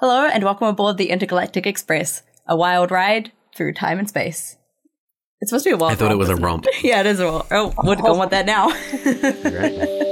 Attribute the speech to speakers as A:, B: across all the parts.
A: Hello, and welcome aboard the Intergalactic Express, a wild ride through time and space. It's supposed to be a wild
B: I thought it
A: romp,
B: was a
A: isn't
B: romp.
A: yeah, it is a romp. Oh, would go want that now.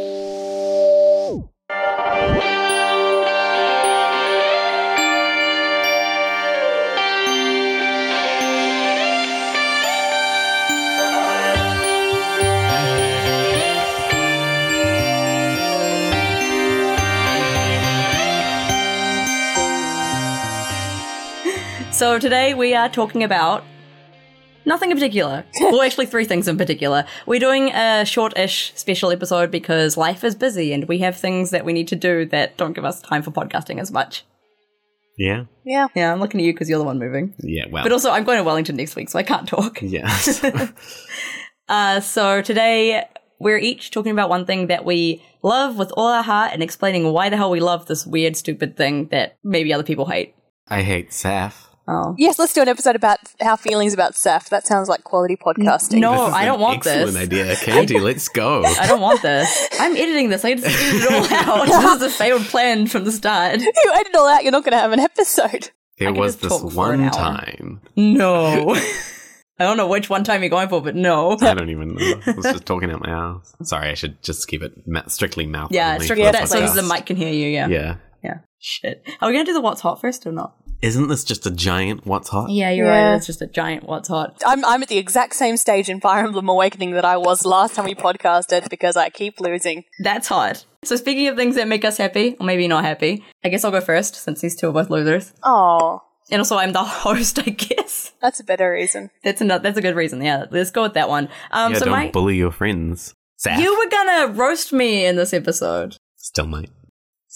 A: so today we are talking about nothing in particular. well, actually, three things in particular. We're doing a short-ish special episode because life is busy and we have things that we need to do that don't give us time for podcasting as much.
B: Yeah.
C: Yeah.
A: Yeah, I'm looking at you because you're the one moving.
B: Yeah. Well.
A: But also, I'm going to Wellington next week, so I can't talk.
B: yes.
A: Uh, so today we're each talking about one thing that we love with all our heart and explaining why the hell we love this weird, stupid thing that maybe other people hate.
B: I hate Saf.
A: Oh.
C: Yes, let's do an episode about our feelings about SAF. That sounds like quality podcasting.
A: No, I don't want
B: excellent
A: this.
B: idea. Candy, let's go.
A: I don't want this. I'm editing this. I just edited it all out. This is a failed plan from the start.
C: You edit all out, you're not going to have an episode.
B: There
A: could
B: was this
A: talk for an
B: one time.
A: No. I don't know which one time you're going for, but no.
B: I don't even know. I was just talking out my ass. Sorry, I should just keep it ma- strictly mouth.
A: Yeah, strictly
B: for
A: that
B: the
A: so the mic can hear you, yeah.
B: Yeah.
A: Yeah. Shit. Are we going to do the what's hot first or not?
B: Isn't this just a giant what's hot?
A: Yeah, you're
C: Yeah.
A: right. It's just a giant what's hot.
C: I'm, I'm at the exact same stage in Fire Emblem Awakening that I was last time we podcasted because I keep losing.
A: That's hot. So speaking of things that make us happy, or maybe not happy, I guess I'll go first since these two are both losers.
C: Oh,
A: And also I'm the host, I guess.
C: that's a better reason.
A: That's another that's a good reason. Yeah, let's go with that one. Um
B: yeah
A: so
B: don't
A: my
B: bully your friends. Saf.
A: you were gonna roast me in this episode.
B: Still might.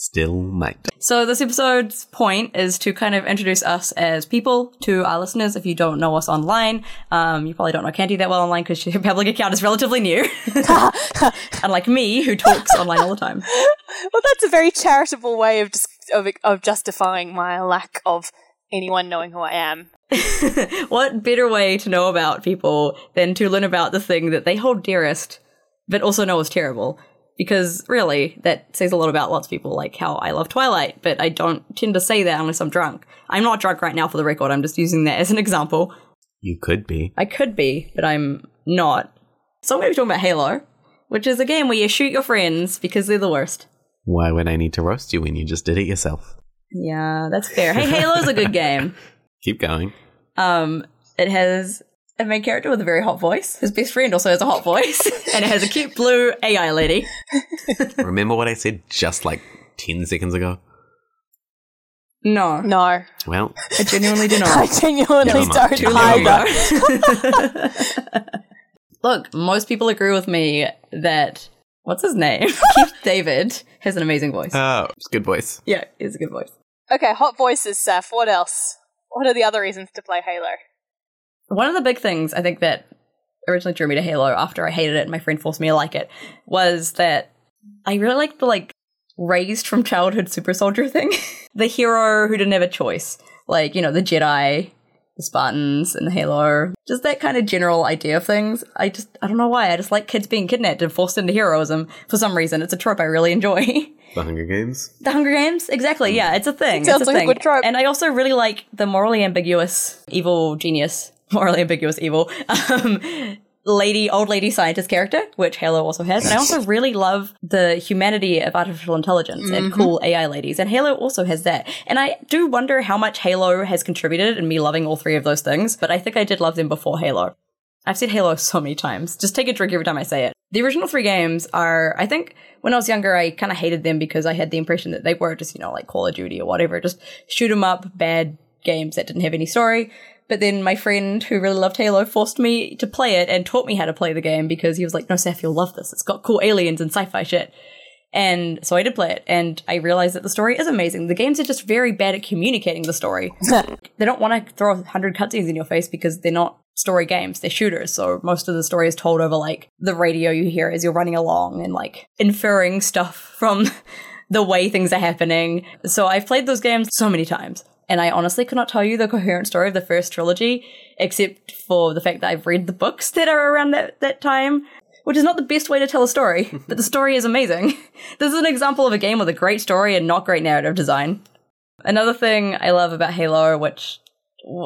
B: Still might.
A: So this episode's point is to kind of introduce us as people to our listeners. If you don't know us online, um, you probably don't know Candy that well online because your public account is relatively new. Unlike me, who talks online all the time.
C: Well, that's a very charitable way of, just, of, of justifying my lack of anyone knowing who I am.
A: what better way to know about people than to learn about the thing that they hold dearest, but also know is terrible? Because really, that says a lot about lots of people, like how I love Twilight, but I don't tend to say that unless I'm drunk. I'm not drunk right now for the record, I'm just using that as an example.
B: You could be.
A: I could be, but I'm not. So I'm going to be talking about Halo, which is a game where you shoot your friends because they're the worst.
B: Why would I need to roast you when you just did it yourself?
A: Yeah, that's fair. Hey, Halo's a good game.
B: Keep going.
A: Um, it has a main character with a very hot voice. His best friend also has a hot voice, and it has a cute blue AI lady.
B: Remember what I said just like 10 seconds ago?
A: No,
C: No,
B: Well,
A: I genuinely do not.
B: I genuinely
C: don't
B: Too long
C: either.
A: Look, most people agree with me that what's his name? Keith David has an amazing voice.
B: oh, it's a good voice.
A: yeah, it's a good voice.
C: Okay, hot voices, Seth. What else? What are the other reasons to play Halo?
A: One of the big things I think that originally drew me to Halo after I hated it and my friend forced me to like it was that I really like the like raised from childhood super soldier thing. the hero who didn't have a choice. Like, you know, the Jedi, the Spartans, and the Halo. Just that kind of general idea of things. I just I don't know why. I just like kids being kidnapped and forced into heroism for some reason. It's a trope I really enjoy.
B: The Hunger Games.
A: The Hunger Games? Exactly, mm. yeah, it's a thing.
C: It Sounds
A: it's a
C: like a good trope.
A: And I also really like the morally ambiguous evil genius, morally ambiguous evil, um, lady, old lady scientist character, which Halo also has. And I also really love the humanity of artificial intelligence and cool AI ladies. And Halo also has that. And I do wonder how much Halo has contributed in me loving all three of those things, but I think I did love them before Halo. I've said Halo so many times. Just take a drink every time I say it. The original three games are, I think, when I was younger, I kind of hated them because I had the impression that they were just, you know, like Call of Duty or whatever, just shoot 'em up, bad games that didn't have any story. But then my friend who really loved Halo forced me to play it and taught me how to play the game because he was like, no, Seth, you'll love this. It's got cool aliens and sci-fi shit. And so I did play it, and I realized that the story is amazing. The games are just very bad at communicating the story. they don't want to throw a hundred cutscenes in your face because they're not story games; they're shooters. So most of the story is told over like the radio you hear as you're running along and like inferring stuff from the way things are happening. So I've played those games so many times. And I honestly could not tell you the coherent story of the first trilogy, except for the fact that I've read the books that are around that, that time which is not the best way to tell a story, but the story is amazing. this is an example of a game with a great story and not great narrative design. Another thing I love about Halo, which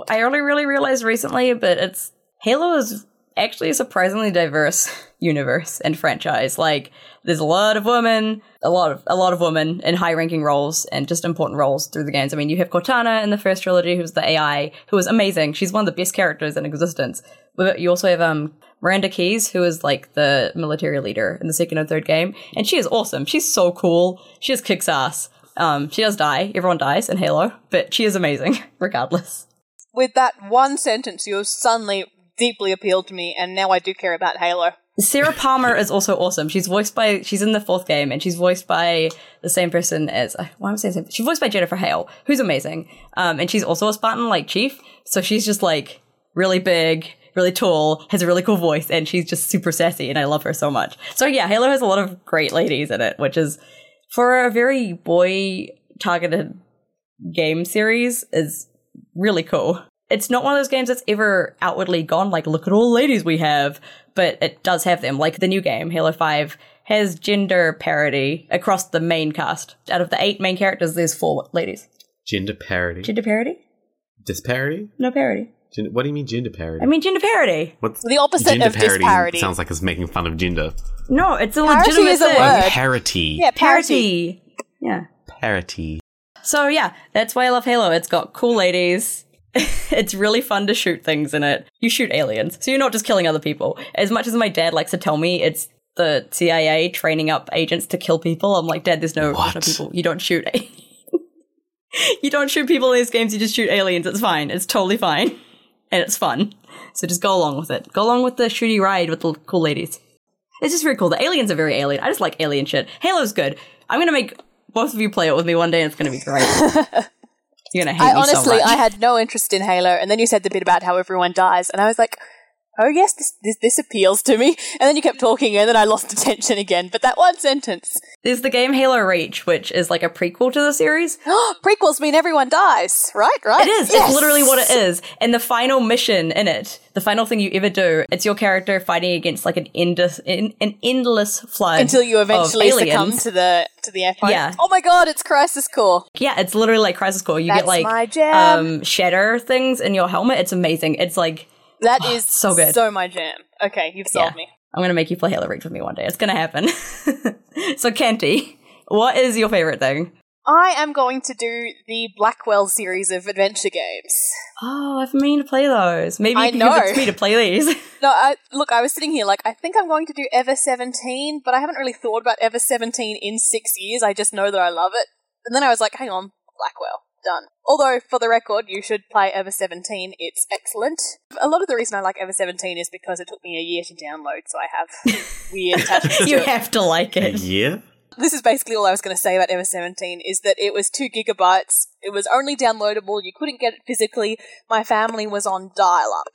A: I only really realized recently, but it's Halo is actually a surprisingly diverse universe and franchise. Like there's a lot of women, a lot of a lot of women in high ranking roles and just important roles through the games. I mean, you have Cortana in the first trilogy, who's the AI, who is amazing. She's one of the best characters in existence. But you also have um Miranda Keyes, who is like the military leader in the second and third game, and she is awesome. She's so cool. She just kicks ass. Um, she does die. Everyone dies in Halo, but she is amazing regardless.
C: With that one sentence, you have suddenly deeply appealed to me, and now I do care about Halo.
A: Sarah Palmer is also awesome. She's voiced by she's in the fourth game, and she's voiced by the same person as uh, why am I saying same? She's voiced by Jennifer Hale, who's amazing. Um, and she's also a Spartan like chief, so she's just like really big, really tall, has a really cool voice, and she's just super sassy, and I love her so much. So yeah, Halo has a lot of great ladies in it, which is for a very boy targeted game series is really cool. It's not one of those games that's ever outwardly gone like look at all the ladies we have, but it does have them. Like the new game, Halo 5 has gender parity across the main cast. Out of the 8 main characters, there's 4 ladies.
B: Gender parity.
A: Gender parity?
B: Disparity?
A: No parity.
B: Gen- what do you mean gender parity?
A: I mean gender parity.
B: What's
C: The opposite
B: gender
C: of disparity.
B: Sounds like it's making fun of gender.
A: No, it's a
C: Parity
A: legitimate
C: is a
A: thing.
C: word.
B: Parity.
C: Yeah, parity.
A: Parity. Yeah.
B: Parity.
A: So yeah, that's why I love Halo. It's got cool ladies. it's really fun to shoot things in it. You shoot aliens, so you're not just killing other people. As much as my dad likes to tell me, it's the CIA training up agents to kill people. I'm like, Dad, there's no, there's no people. You don't shoot. you don't shoot people in these games. You just shoot aliens. It's fine. It's totally fine, and it's fun. So just go along with it. Go along with the shooty ride with the cool ladies. It's just very cool. The aliens are very alien. I just like alien shit. Halo's good. I'm gonna make both of you play it with me one day, and it's gonna be great. You're gonna hate
C: I
A: so
C: honestly,
A: much.
C: I had no interest in Halo, and then you said the bit about how everyone dies, and I was like, "Oh yes, this this, this appeals to me." And then you kept talking, and then I lost attention again. But that one sentence,
A: There's the game Halo Reach, which is like a prequel to the series.
C: prequels mean everyone dies, right? Right?
A: It is.
C: Yes!
A: It's literally what it is. And the final mission in it, the final thing you ever do, it's your character fighting against like an endless, an an endless flood
C: Until you eventually succumb to the to the empire.
A: Yeah.
C: Oh my god, it's Crisis Core.
A: Yeah, it's literally like Crisis Core. You
C: That's
A: get like um shatter things in your helmet. It's amazing. It's like
C: That ah, is
A: so good.
C: So my jam. Okay, you've sold
A: Yeah.
C: me.
A: I'm gonna make you play Halo Reach with me one day. It's gonna happen. so Canti, what is your favorite thing?
C: I am going to do the Blackwell series of adventure games.
A: Oh, I've meaning to play those. Maybe
C: I
A: you can
C: know.
A: convince me to play these.
C: No, I, look, I was sitting here like, I think I'm going to do Ever 17, but I haven't really thought about Ever 17 in six years. I just know that I love it. And then I was like, hang on, Blackwell, done. Although, for the record, you should play Ever 17. It's excellent. A lot of the reason I like Ever 17 is because it took me a year to download, so I have weird attachments to
A: you
C: it.
A: have to like
B: A
A: it.
B: year?
C: This is basically all I was going to say about Ever 17 is that it was two gigabytes. It was only downloadable. You couldn't get it physically. My family was on dial-up.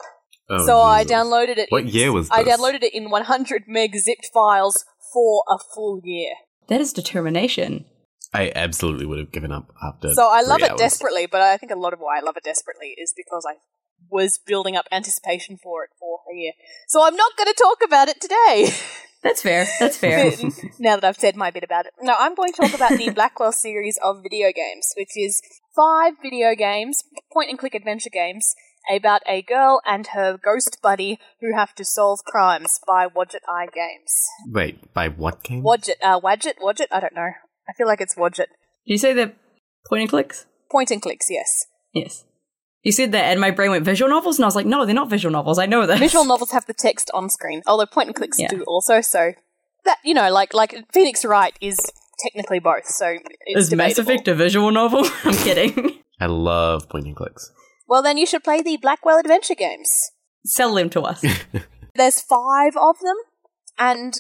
B: Oh,
C: So I downloaded it.
B: What
C: in-
B: year was
C: I downloaded it in 100 meg zipped files for a full year.
A: That is determination.
B: I absolutely would have given up after.
C: So I love it
B: hours.
C: desperately, but I think a lot of why I love it desperately is because I was building up anticipation for it for a year. So I'm not going to talk about it today.
A: That's fair. That's fair.
C: now that I've said my bit about it. No, I'm going to talk about the Blackwell series of video games, which is five video games, point and click adventure games, about a girl and her ghost buddy who have to solve crimes by Wadjet Eye Games.
B: Wait, by what game?
C: Wadjet, uh, Wadjet, Wadjet? I don't know. I feel like it's Wadjet.
A: Did you say the point and clicks?
C: Point and clicks, yes.
A: Yes. You said that, and my brain went visual novels, and I was like, no, they're not visual novels. I know that.
C: Visual novels have the text on screen, although point and clicks
A: Yeah.
C: do also. So that you know, like like Phoenix Wright is technically both. So it's
A: Is Mass. Effect a visual novel? I'm kidding.
B: I love point and clicks.
C: Well, then you should play the Blackwell adventure games.
A: Sell them to us.
C: There's five of them, and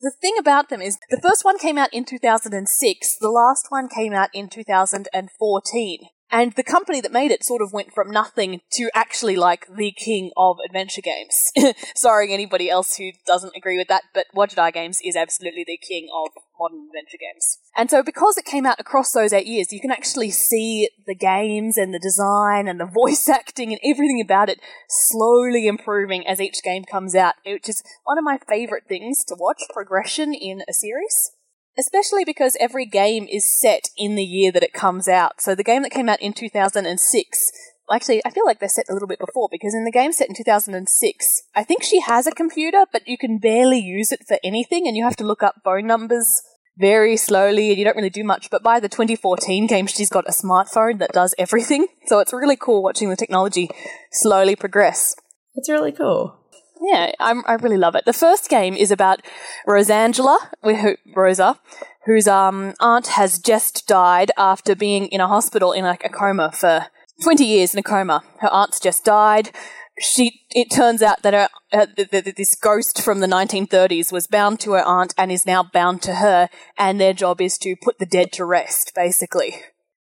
C: the thing about them is the first one came out in 2006, the last one came out in 2014. And the company that made it sort of went from nothing to actually like the king of adventure games. Sorry, anybody else who doesn't agree with that, but Eye Games is absolutely the king of modern adventure games. And so because it came out across those eight years, you can actually see the games and the design and the voice acting and everything about it slowly improving as each game comes out, which is one of my favorite things to watch progression in a series. especially because every game is set in the year that it comes out. So the game that came out in 2006, actually, I feel like they're set a little bit before because in the game set in 2006, I think she has a computer, but you can barely use it for anything and you have to look up phone numbers very slowly and you don't really do much. But by the 2014 game, she's got a smartphone that does everything. So it's really cool watching the technology slowly progress.
A: It's really cool.
C: Yeah, I'm, I really love it. The first game is about Rosangela, who, Rosa, whose um, aunt has just died after being in a hospital in like a coma for 20 years in a coma. Her aunt's just died. She, it turns out that her, uh, th- th- this ghost from the 1930s was bound to her aunt and is now bound to her, and their job is to put the dead to rest, basically.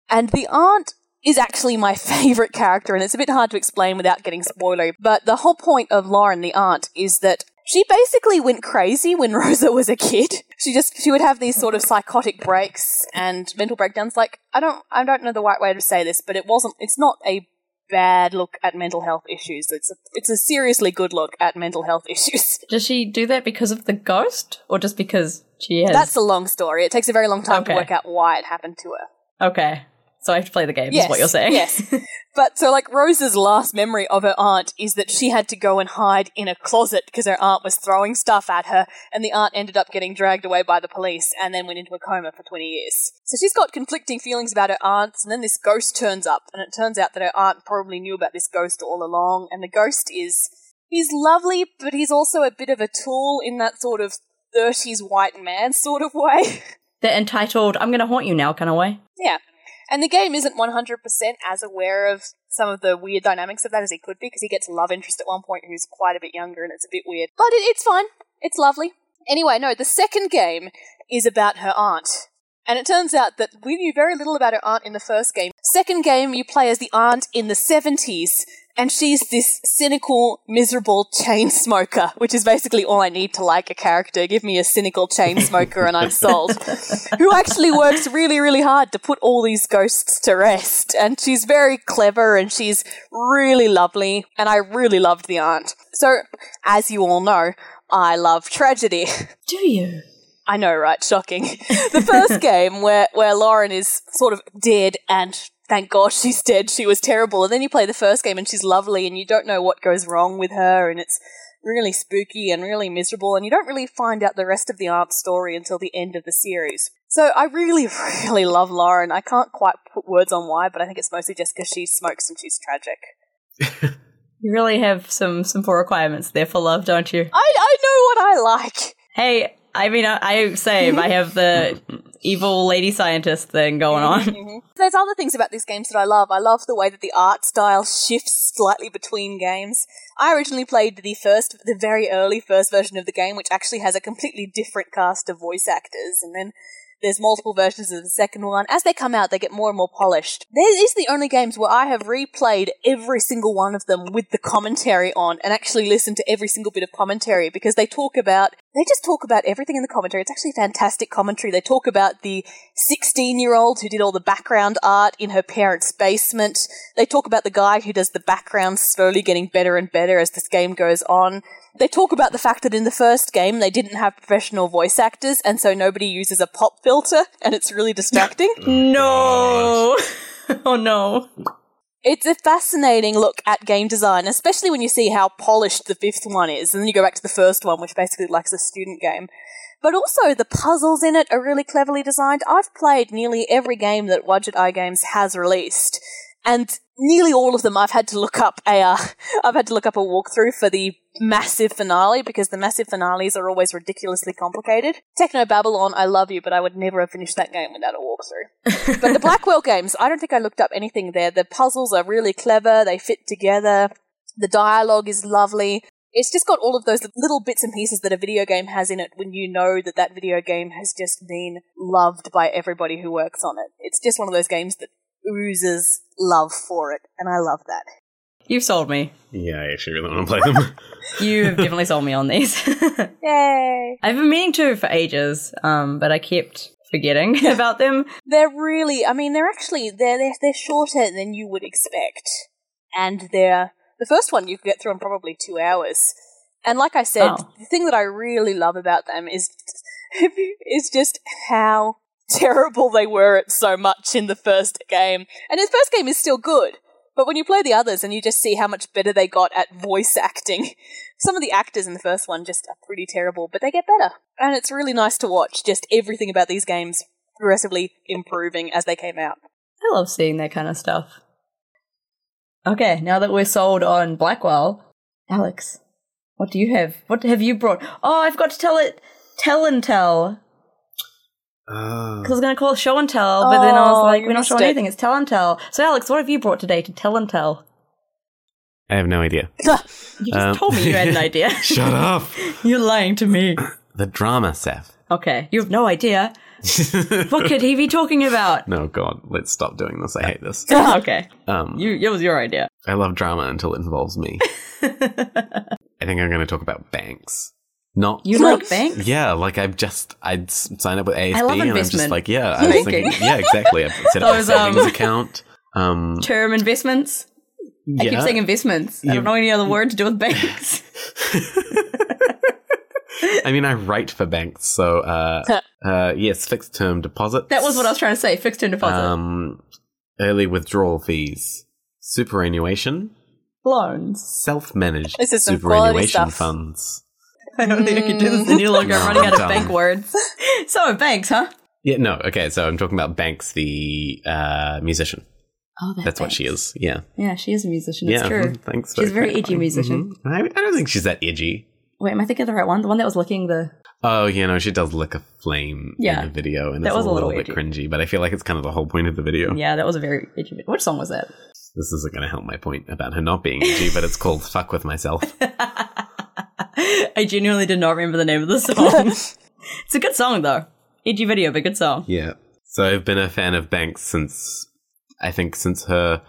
C: And the aunt is actually my favorite character, and it's a bit hard to explain without getting spoilery. But the whole point of Lauren, the aunt, is that she basically went crazy when Rosa was a kid. She just she would have these sort of psychotic breaks and mental breakdowns. Like I don't I don't know the right way to say this, but it wasn't. It's not a bad look at mental health issues. It's a, it's a seriously good look at mental health issues.
A: Does she do that because of the ghost, or just because she has?
C: That's a long story. It takes a very long time
A: Okay.
C: to work out why it happened to her.
A: okay. So I have to play the game. is what you're saying?
C: Yes. but so, like, Rose's last memory of her aunt is that she had to go and hide in a closet because her aunt was throwing stuff at her, and the aunt ended up getting dragged away by the police and then went into a coma for 20 years. So she's got conflicting feelings about her aunt, and then this ghost turns up, and it turns out that her aunt probably knew about this ghost all along, and the ghost is. He's lovely, but he's also a bit of a tool in that sort of 30s white man sort of way.
A: They're entitled "I'm going to haunt you now" kind of way.
C: Yeah. And the game isn't 100% as aware of some of the weird dynamics of that as he could be, because he gets a love interest at one point who's quite a bit younger and it's a bit weird. But it, it's fine. It's lovely. Anyway, no, the second game is about her aunt. And it turns out that we knew very little about her aunt in the first game. Second game, you play as the aunt in the 70s, and she's this cynical, miserable chain smoker, which is basically all I need to like a character. Give me a cynical chain smoker and I'm sold. Who actually works really, really hard to put all these ghosts to rest. And she's very clever and she's really lovely, and I really loved the aunt. So, as you all know, I love tragedy.
A: Do you?
C: I know, right? Shocking. the first game where, where Lauren is sort of dead and thank gosh she's dead, she was terrible. And then you play the first game and she's lovely and you don't know what goes wrong with her and it's really spooky and really miserable and you don't really find out the rest of the aunt's story until the end of the series. So I really, really love Lauren. I can't quite put words on why, but I think it's mostly just because she smokes and she's tragic.
A: You really have some some full requirements there for love, don't you?
C: I, I know what I like.
A: Hey, I mean, I, I same. I have the evil lady scientist thing going on.
C: There's other things about these games that I love. I love the way that the art style shifts slightly between games. I originally played the first, the very early first version of the game, which actually has a completely different cast of voice actors, and then there's multiple versions of the second one. As they come out, they get more and more polished. These are the only games where I have replayed every single one of them with the commentary on and actually listened to every single bit of commentary because they talk about, they just talk about everything in the commentary. It's actually fantastic commentary. They talk about the 16 year old who did all the background art in her parents' basement. They talk about the guy who does the background slowly getting better and better as this game goes on. They talk about the fact that in the first game they didn't have professional voice actors and so nobody uses a pop filter and it's really distracting.
A: No. oh no.
C: It's a fascinating look at game design, especially when you see how polished the fifth one is. And then you go back to the first one, which basically likes a student game. But also the puzzles in it are really cleverly designed. I've played nearly every game that Wadjet Eye Games has released. And nearly all of them I've had to look up a uh, I've had to look up a walkthrough for the massive finale because the massive finales are always ridiculously complicated. Technobabylon, I love you, but I would never have finished that game without a walkthrough. but the Blackwell games, I don't think I looked up anything there. The puzzles are really clever, they fit together, the dialogue is lovely. It's just got all of those little bits and pieces that a video game has in it when you know that that video game has just been loved by everybody who works on it. It's just one of those games that oozes love for it, and I love that.
A: You've sold me.
B: Yeah, I actually really want to play them.
A: You've definitely sold me on these.
C: Yay!
A: I've been meaning to for ages, um, but I kept forgetting about them.
C: They're really, I mean, they're actually, they're, they're, they're shorter than you would expect. And they're, the first one you could get through in probably two hours. And like I said,
A: Oh.
C: the thing that I really love about them is is just how terrible they were at so much in the first game. And the first game is still good, but when you play the others and you just see how much better they got at voice acting, some of the actors in the first one just are pretty terrible, but they get better. And it's really nice to watch just everything about these games progressively improving as they came out.
A: I love seeing that kind of stuff. Okay, now that we're sold on Blackwell, Alex, what do you have? What have you brought? Oh, I've got to tell it tell and tell.
B: Uh,
A: Because I was going to call it show and tell, but then I was
C: Oh,
A: like,
C: you
A: we're not
C: missed
A: showing
C: it.
A: anything. It's tell and tell. So, Alex, what have you brought today to tell and tell?
B: I have no idea.
A: You just
B: Um,
A: told me you had an idea.
B: Shut up.
A: You're lying to me.
B: The drama, Seth.
A: Okay, you have no idea. What could he be talking about?
B: no, God, let's stop doing this. I hate this.
A: okay,
B: Um,
A: you. It was your idea.
B: I love drama until it involves me. I think I'm going to talk about banks. Not
A: You like banks?
B: Yeah, like I've just I'd sign up with ASB
A: love
B: and I'm just like, yeah, I was thinking, yeah, exactly. I've set up
A: Those,
B: a savings
A: um,
B: account. Um,
A: Term investments. I keep saying investments. I don't know any other word to do with banks.
B: I mean, I write for banks, so uh, uh, yes, fixed term deposits.
A: that was what I was trying to say. Fixed term deposit.
B: Um, early withdrawal fees, superannuation,
A: Loans.
B: self-managed
C: This is some
B: superannuation
C: stuff.
B: funds.
A: I don't think I can do this any longer. I'm
B: No,
A: running out of bank words. So, banks, huh?
B: Yeah, no, okay, so I'm talking about Banks, the uh, musician.
A: Oh,
B: That's what she is. Yeah,
A: Yeah, she is a musician. It's
B: yeah.
A: true.
B: Thanks.
A: She's a very edgy
B: clarifying.
A: musician.
B: Mhm. I, I don't think she's that edgy.
A: Wait, am I thinking of the right one? The one that was licking the.
B: Oh, you know, she does lick a flame
A: Yeah.
B: in a video, and
A: That
B: it's
A: was
B: a
A: a
B: little,
A: little
B: bit cringy. But I feel like it's kind of the whole point of the video.
A: Yeah, that was a very edgy. Which song was that?
B: This isn't going to help my point about her not being edgy, but it's called "Fuck with Myself."
A: I genuinely did not remember the name of the song. it's a good song though. Edgy video, but good song.
B: Yeah. So I've been a fan of Banks since I think since her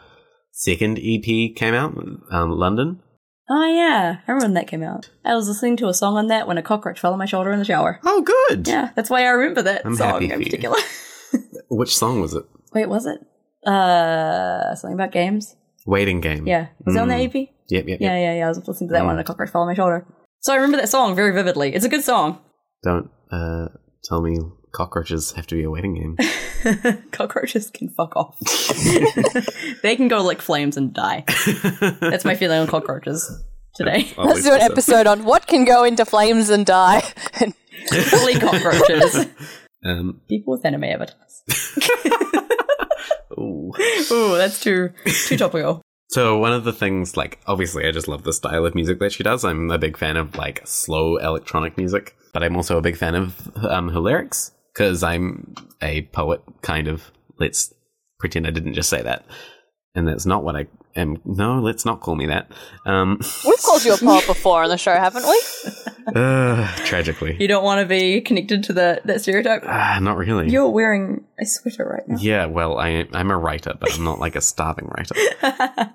B: second EP came out, um, London.
A: Oh yeah, I remember when that came out. I was listening to a song on that when a cockroach fell on my shoulder in the shower.
B: Oh, good.
A: Yeah, that's why I remember that
B: I'm
A: song
B: happy
A: in
B: for you.
A: particular.
B: Which song was it?
A: Wait, was it? Uh, something about games.
B: Waiting Game.
A: Yeah, was that on the
B: Mm.
A: EP?
B: Yep. Yep. yep.
A: Yeah, yeah, yeah. I was listening to that
B: Mm.
A: one and a cockroach fell on my shoulder. So I remember that song very vividly. It's a good song.
B: Don't uh, tell me cockroaches have to be a wedding game.
A: Cockroaches can fuck off. they can go lick flames and die. That's my feeling on cockroaches today.
B: I'll
C: Let's do an episode on what can go into flames and die.
A: Fully cockroaches.
B: Um,
A: People with anime avatars.
B: ooh.
A: Ooh, that's too too topical.
B: So one of the things, like, obviously, I just love the style of music that she does. I'm a big fan of like slow electronic music, but I'm also a big fan of um, her lyrics because I'm a poet, kind of. Let's pretend I didn't just say that, and that's not what I am. No, let's not call me that. Um,
C: We've called you a poet before on the show, haven't we?
B: uh, tragically,
A: You don't want to be connected to the that stereotype.
B: ah, not really.
A: You're wearing a sweater right now.
B: Yeah, well, I I'm a writer, but I'm not like a starving writer.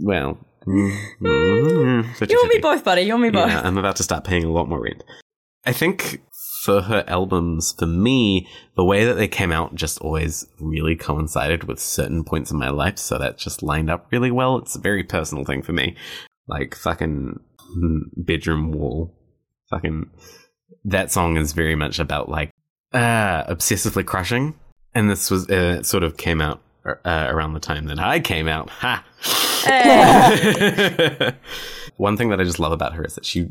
B: well, mm, mm,
A: You and me both, buddy. You and me both.
B: Yeah, I'm about to start paying a lot more rent. I think for her albums, for me, the way that they came out just always really coincided with certain points in my life, so that just lined up really well. It's a very personal thing for me. Like fucking bedroom wall. Fucking that song is very much about like uh obsessively crushing. And this was uh, sort of came out uh, around the time that I came out. Ha. One thing that I just love about her is that she,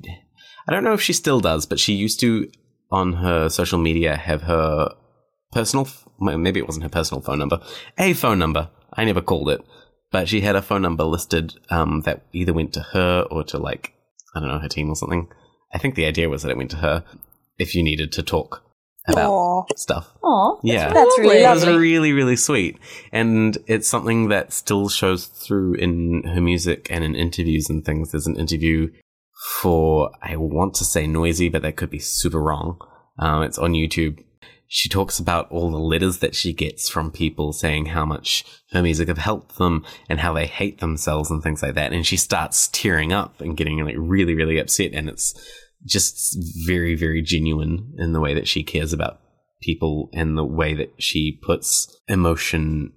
B: I don't know if she still does, but she used to on her social media have her personal, well, maybe it wasn't her personal phone number, a phone number. I never called it, but she had a phone number listed um, that either went to her or to like, I don't know, her team or something. I think the idea was that it went to her if you needed to talk about
C: Aw.
B: stuff.
A: Aw,
B: Yeah.
C: That's really
B: It was really, really sweet. And it's something that still shows through in her music and in interviews and things. There's an interview for, I want to say Noisey, but that could be super wrong. Um, it's on YouTube. She talks about all the letters that she gets from people saying how much her music have helped them and how they hate themselves and things like that. And she starts tearing up and getting like really, really upset. And it's just very, very genuine in the way that she cares about people and the way that she puts emotion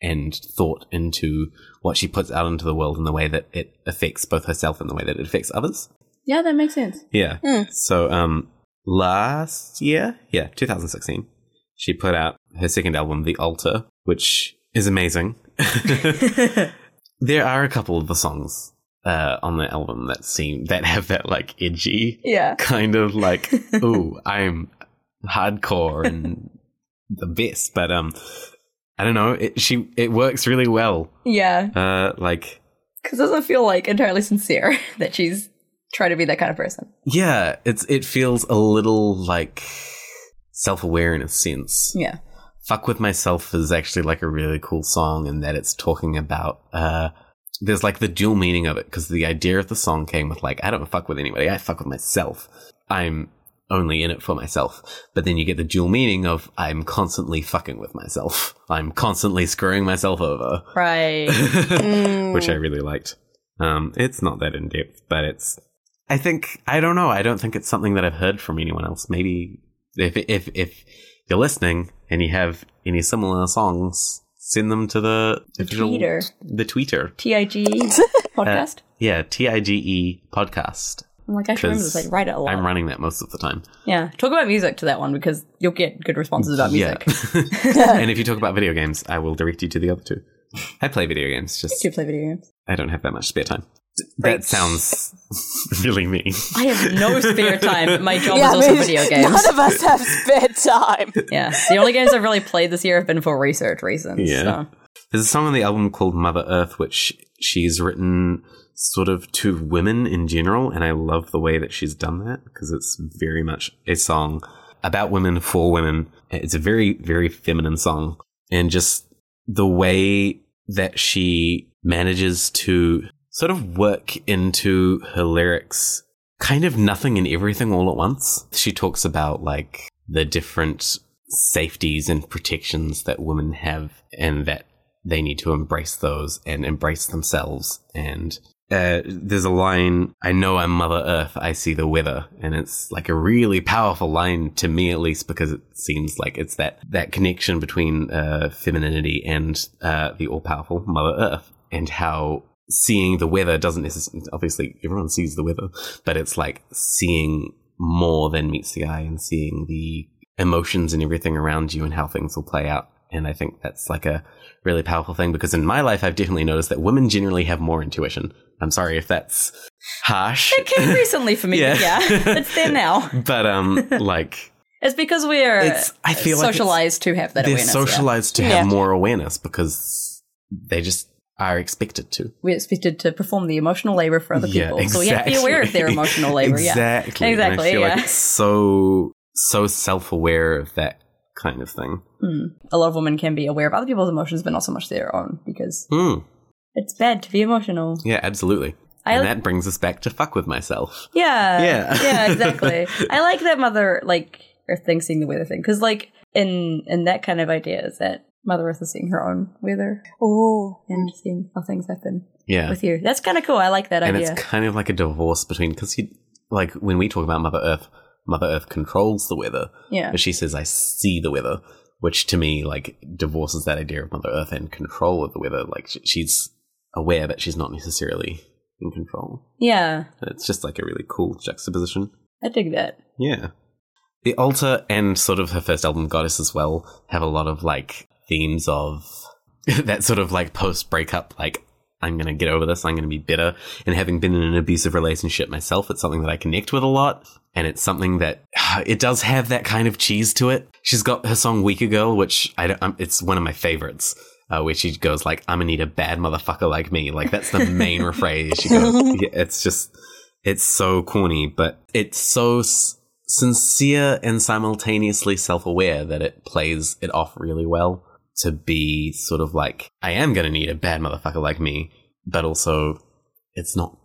B: and thought into what she puts out into the world and the way that it affects both herself and the way that it affects others.
A: Yeah, that makes sense.
B: Yeah.
C: Hmm.
B: So, um, last year. Yeah, 2016. She put out her second album, The Altar, which is amazing. there are a couple of the songs uh, on the album that seem that have that like edgy
A: Yeah.
B: kind of like, ooh, I'm hardcore and the best, but um, I don't know. It, she it works really well.
A: Yeah.
B: Uh, like
A: Because it doesn't feel like entirely sincere that she's trying to be that kind of person.
B: yeah, it's it feels a little like self aware in a sense.
A: Yeah.
B: Fuck with myself is actually like a really cool song and that it's talking about uh there's like the dual meaning of it because the idea of the song came with like I don't fuck with anybody, I fuck with myself. I'm only in it for myself. But then you get the dual meaning of I'm constantly fucking with myself. I'm constantly screwing myself over,
A: Right.
B: which I really liked. Um it's not that in depth, but it's I think I don't know, I don't think it's something that I've heard from anyone else. Maybe if if if you're listening and you have any similar songs, send them to the,
A: The tweeter.
B: The tweeter.
A: TIG podcast.
B: Yeah, T I G E podcast.
A: I'm like, I should remember
B: 'cause
A: this. I write it a lot.
B: I'm running that most of the time.
A: yeah. Talk about music to that one because you'll get good responses about music.
B: Yeah. and if you talk about video games, I will direct you to the other two. I play video games, just
A: Do play video games.
B: I don't have that much spare time. That sounds really mean.
A: I have no spare time. My job
C: Yeah,
A: is
C: I
A: also
C: mean,
A: video games.
C: None of us have spare time.
A: yeah. The only games I've really played this year have been for research reasons.
B: Yeah.
A: So.
B: There's a song on the album called Mother Earth, which she's written sort of to women in general, and I love the way that she's done that because it's very much a song about women for women. It's a very, very feminine song, and just the way that she manages to sort of work into her lyrics kind of nothing and everything all at once. She talks about like the different safeties and protections that women have and that they need to embrace those and embrace themselves. And uh, there's a line, I know I'm Mother Earth, I see the weather. And it's like a really powerful line to me, at least, because it seems like it's that, that connection between uh, femininity and uh, the all powerful Mother Earth and how seeing the weather doesn't necessarily, obviously, everyone sees the weather, but it's like seeing more than meets the eye and seeing the emotions and everything around you and how things will play out. And I think that's like a really powerful thing because in my life, I've definitely noticed that women generally have more intuition. I'm sorry if that's harsh.
A: It came recently for me.
B: Yeah.
A: Yeah. it's there now.
B: but, um, like,
A: It's because we're
B: It's- I feel like
A: socialized to have that
B: they're
A: awareness. yeah.
B: socialized to have
C: Yeah.
B: more awareness because they just are expected to.
A: We're expected to perform the emotional labor for other
B: Yeah,
A: people. So we have to be aware of their emotional labor. Yeah.
B: Exactly. And
A: Exactly,
B: I feel
A: yeah.
B: like it's so so self aware of that kind of thing.
A: A lot of women can be aware of other people's emotions, but not so much their own because
B: Mm.
A: it's bad to be emotional.
B: Yeah, absolutely.
A: I
B: and
A: like-
B: that brings us back to fuck with myself.
A: Yeah.
B: Yeah.
A: yeah, exactly. I like that mother like Earth thing seeing the weather thing because like in in that kind of idea is that Mother Earth is seeing her own weather
C: Ooh.
A: and seeing how things happen
B: Yeah.
A: with you. That's kind of cool. I like that
B: and
A: idea.
B: it's kind of like a divorce between because you like when we talk about Mother Earth, Mother Earth controls the weather,
A: yeah.
B: but she says I see the weather, which to me like divorces that idea of Mother Earth and control of the weather. Like she's aware, that she's not necessarily in control.
A: Yeah.
B: It's just like a really cool juxtaposition.
A: I dig that.
B: Yeah. The Altar and sort of her first album, Goddess, as well, have a lot of like themes of that sort of like post breakup, like, I'm going to get over this, I'm going to be better. And having been in an abusive relationship myself, it's something that I connect with a lot. And it's something that it does have that kind of cheese to it. She's got her song Weaker Girl, which I don't, um, it's one of my favorites. Uh, where she goes like, "I'm gonna need a bad motherfucker like me." Like that's the main refrain. She goes, yeah, "It's just, it's so corny, but it's so s- sincere and simultaneously self-aware that it plays it off really well to be sort of like I am going to need a bad motherfucker like me, but also it's not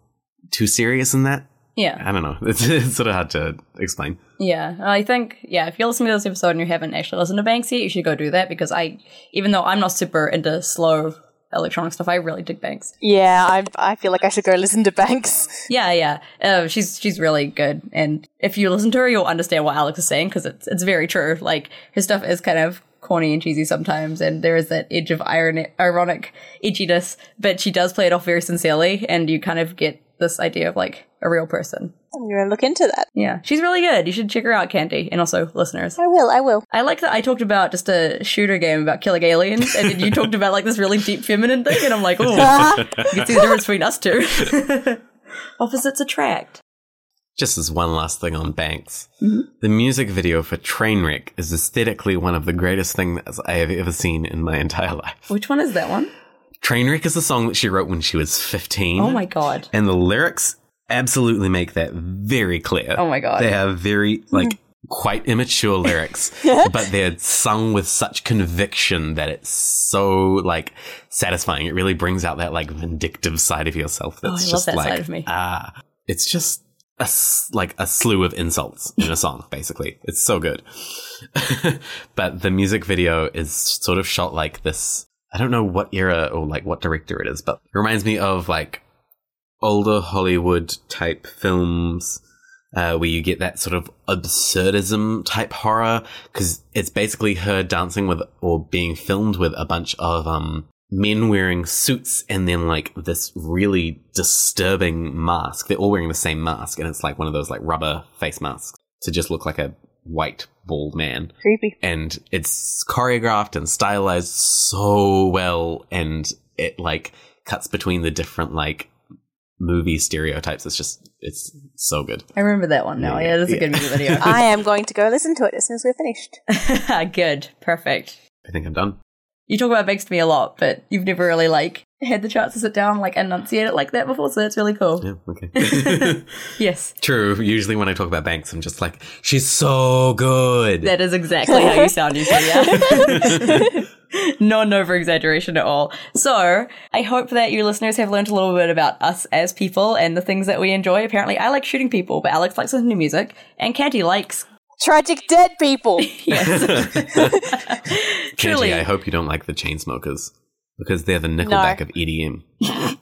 B: too serious in that.
A: Yeah.
B: I don't know. It's, it's sort of hard to explain.
A: Yeah, I think yeah. If you're listening to this episode and you haven't actually listened to Banks yet, you should go do that because I, even though I'm not super into slow electronic stuff, I really dig Banks.
C: Yeah, I, I feel like I should go listen to Banks.
A: Yeah, yeah. Uh, she's she's really good, and if you listen to her, you'll understand what Alex is saying because it's it's very true. Like her stuff is kind of corny and cheesy sometimes, and there is that edge of irony, ironic edginess, but she does play it off very sincerely, and you kind of get this idea of like a real person.
C: I'm to look into that.
A: Yeah, she's really good. You should check her out, Candy, and also listeners.
C: I will, I will.
A: I like that I talked about just a shooter game about killing aliens, and then you talked about like this really deep feminine thing, and I'm like, oh, you can see the difference between us two. Opposites attract.
B: Just as one last thing on Banks,
A: Mhm.
B: the music video for Trainwreck is aesthetically one of the greatest things I have ever seen in my entire life.
A: Which one is that one?
B: Trainwreck is a song that she wrote when she was 15.
A: Oh my god.
B: And the lyrics absolutely make that very clear.
A: Oh my god.
B: They are very, like, quite immature lyrics, but they're sung with such conviction that it's so, like, satisfying. It really brings out that, like, vindictive side of yourself
A: Oh, I
B: that's
A: love
B: just
A: that
B: like,
A: side of me.
B: ah, it's just a, like, a slew of insults in a song, basically. It's so good. but the music video is sort of shot like this. I don't know what era or, like, what director it is, but it reminds me of, like, older Hollywood type films uh, where you get that sort of absurdism type horror because it's basically her dancing with or being filmed with a bunch of um, men wearing suits and then like this really disturbing mask. They're all wearing the same mask and it's like one of those like rubber face masks to just look like a white bald man
C: Creepy.
B: and it's choreographed and stylized so well and it like cuts between the different like movie stereotypes it's just it's so good
A: I remember that one now.
B: Yeah,
A: Yeah, it is a good music video.
C: I am going to go listen to it as soon as we're finished.
A: good. Perfect.
B: i think i'm done
A: You talk about Banks to me a lot, but you've never really like had the chance to sit down and like enunciate it like that before, so that's really cool.
B: yeah okay
A: Yes.
B: true usually when i talk about banks i'm just like she's so good
A: That is exactly how you sound usually, yeah. Not an over exaggeration at all. So, I hope that you listeners have learned a little bit about us as people and the things that we enjoy. Apparently, I like shooting people, but Alex likes listening to music, and Candy likes.
C: Tragic dead people.
A: Yes.
B: Truly,
A: Truly.
B: i hope you don't like the Chainsmokers because they're the nickelback of edm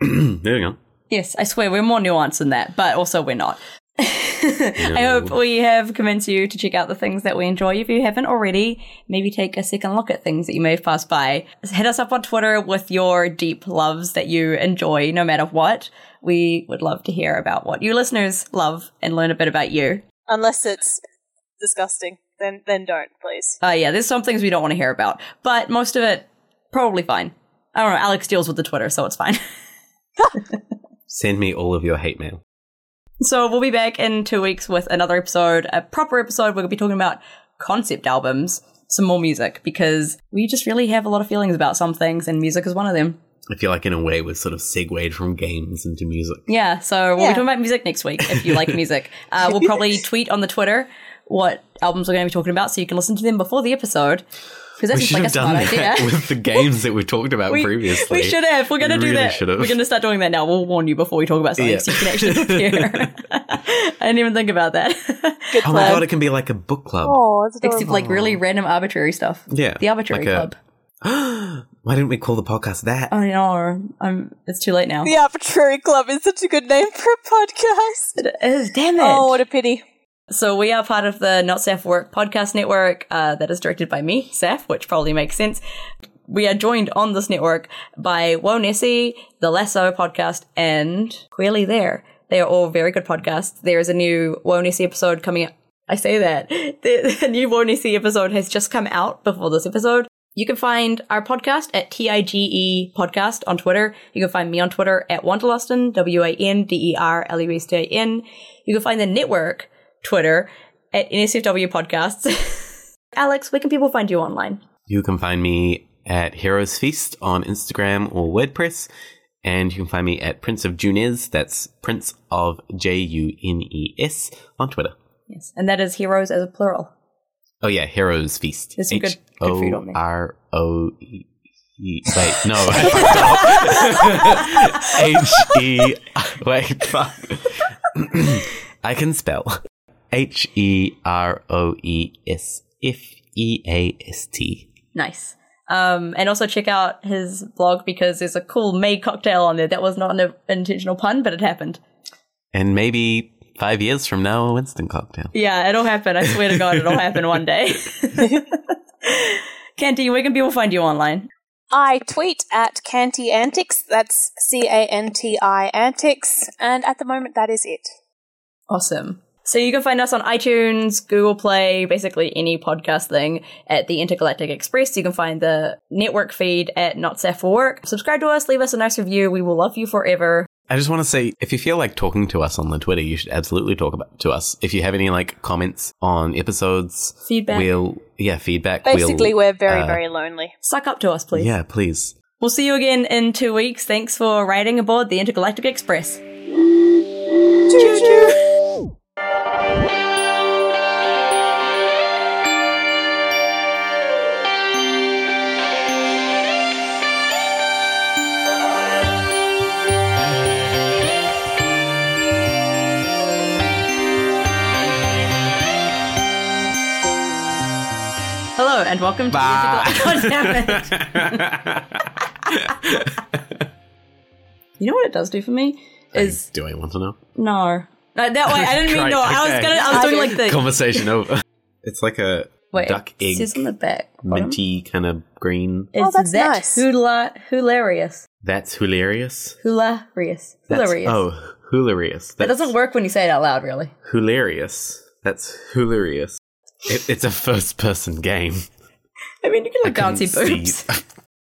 B: there you go
A: Yes, I swear we're more nuanced than that, but also we're not. I hope we have convinced you to check out the things that we enjoy. If you haven't already, maybe take a second look at things that you may have passed by. Hit us up on Twitter with your deep loves that you enjoy, no matter what. We would love to hear about what you listeners love and learn a bit about you.
C: Unless it's disgusting. Then then don't, please.
A: Uh, yeah, there's some things we don't want to hear about, but most of it, probably fine. I don't know, Alex deals with the Twitter, so it's fine.
B: send me all of your hate mail
A: So we'll be back in two weeks with another episode, a proper episode. We're going to be talking about concept albums, some more music, because we just really have a lot of feelings about some things, and music is one of them.
B: I feel like in a way we've sort of segued from games into music
A: Yeah, so we'll
C: Yeah.
A: be talking about music next week if you like music. Uh, we'll probably tweet on the Twitter what albums we're going to be talking about so you can listen to them before the episode. Because that's
B: we
A: seems like a
B: have done
A: smart
B: that
A: idea.
B: with the games that we've talked about
A: We,
B: previously
A: we should have. We're going to
B: We
A: do
B: really
A: that.
B: should have.
A: We're going to start doing that now. We'll warn you before we talk about something
B: Yeah.
A: so you can actually prepare. I didn't even think about that.
C: Good
B: Oh my god, it can be like a book club.
C: Oh, it's
A: Except
C: adorable.
A: like really random arbitrary stuff.
B: Yeah.
A: The arbitrary
B: like a-
A: club.
B: Why didn't we call the podcast that?
A: I know. I'm. It's too late now.
C: The Arbitrary Club is such a good name for a podcast.
A: It is. Damn it.
C: Oh, what a pity.
A: So we are part of the Not Saf Work podcast network uh, that is directed by me, Saf, which probably makes sense. We are joined on this network by Woe Nessie, The Lasso podcast, and Queerly There. They are all very good podcasts. There is a new Woe Nessie episode coming out. I say that. The, the new Woe Nessie episode has just come out before this episode. You can find our podcast at TIGE Podcast on Twitter. You can find me on Twitter at Wanderlustin, W-A-N-D-E-R-L-U-S-T-I-N. You can find the network Twitter at NSFW Podcasts. Alex, where can people find you online?
B: You can find me at Heroes Feast on Instagram or WordPress. And you can find me at Prince of Junes, That's Prince of J U N E S on Twitter.
A: Yes, and that is heroes as a plural.
B: Oh yeah, Heroes Feast.
A: There's some good- good food on there.
B: R O E. Wait, no, I fucked up. H E. Wait, fuck. I can spell. H E R O E S F E A S T.
A: Nice. Um, and also check out his blog because there's a cool May cocktail on there. That was not an intentional pun, but it happened.
B: And maybe five years from now, a Winston cocktail.
A: Yeah, it'll happen. I swear to God, it'll happen one day. Canti, where can people find you online?
C: I tweet at Canti Antics. That's C A N T I Antics. And at the moment, that is it.
A: Awesome. So you can find us on iTunes, Google Play, basically any podcast thing at the Intergalactic Express. You can find the network feed at Not Safe for Work. Subscribe to us, leave us a nice review. We will love you forever.
B: I just want to say, if you feel like talking to us on the Twitter, you should absolutely talk about to us. If you have any like comments on episodes,
A: Feedback.
B: we'll yeah feedback.
C: Basically,
B: we'll,
C: we're very,
B: uh,
C: very lonely.
A: Suck up to us, please.
B: yeah, please.
A: We'll see you again in two weeks. Thanks for riding aboard the Intergalactic Express. Hello and welcome to
B: Bye.
A: the Intergalactic. God. You know what it does do for me is
B: Do I want to know?
A: no. No, that way I didn't mean
B: Great,
A: no. I was gonna. I was doing like the
B: Conversation over. It's like a
A: wait.
B: duck egg,
A: says on the back. bottom.
B: minty kind of green.
A: It's
C: Oh, that's
A: that
C: nice.
A: hula, hilarious,
B: That's hilarious.
A: hilarious,
B: That's,
A: hilarious.
B: Oh, hilarious.
A: It
B: That's
A: doesn't work when you say it out loud, really.
B: hilarious. That's hilarious. It, it's a first-person game.
A: I mean, you can
B: I
A: like
B: couldn't
A: bouncy
B: see-
A: boobs.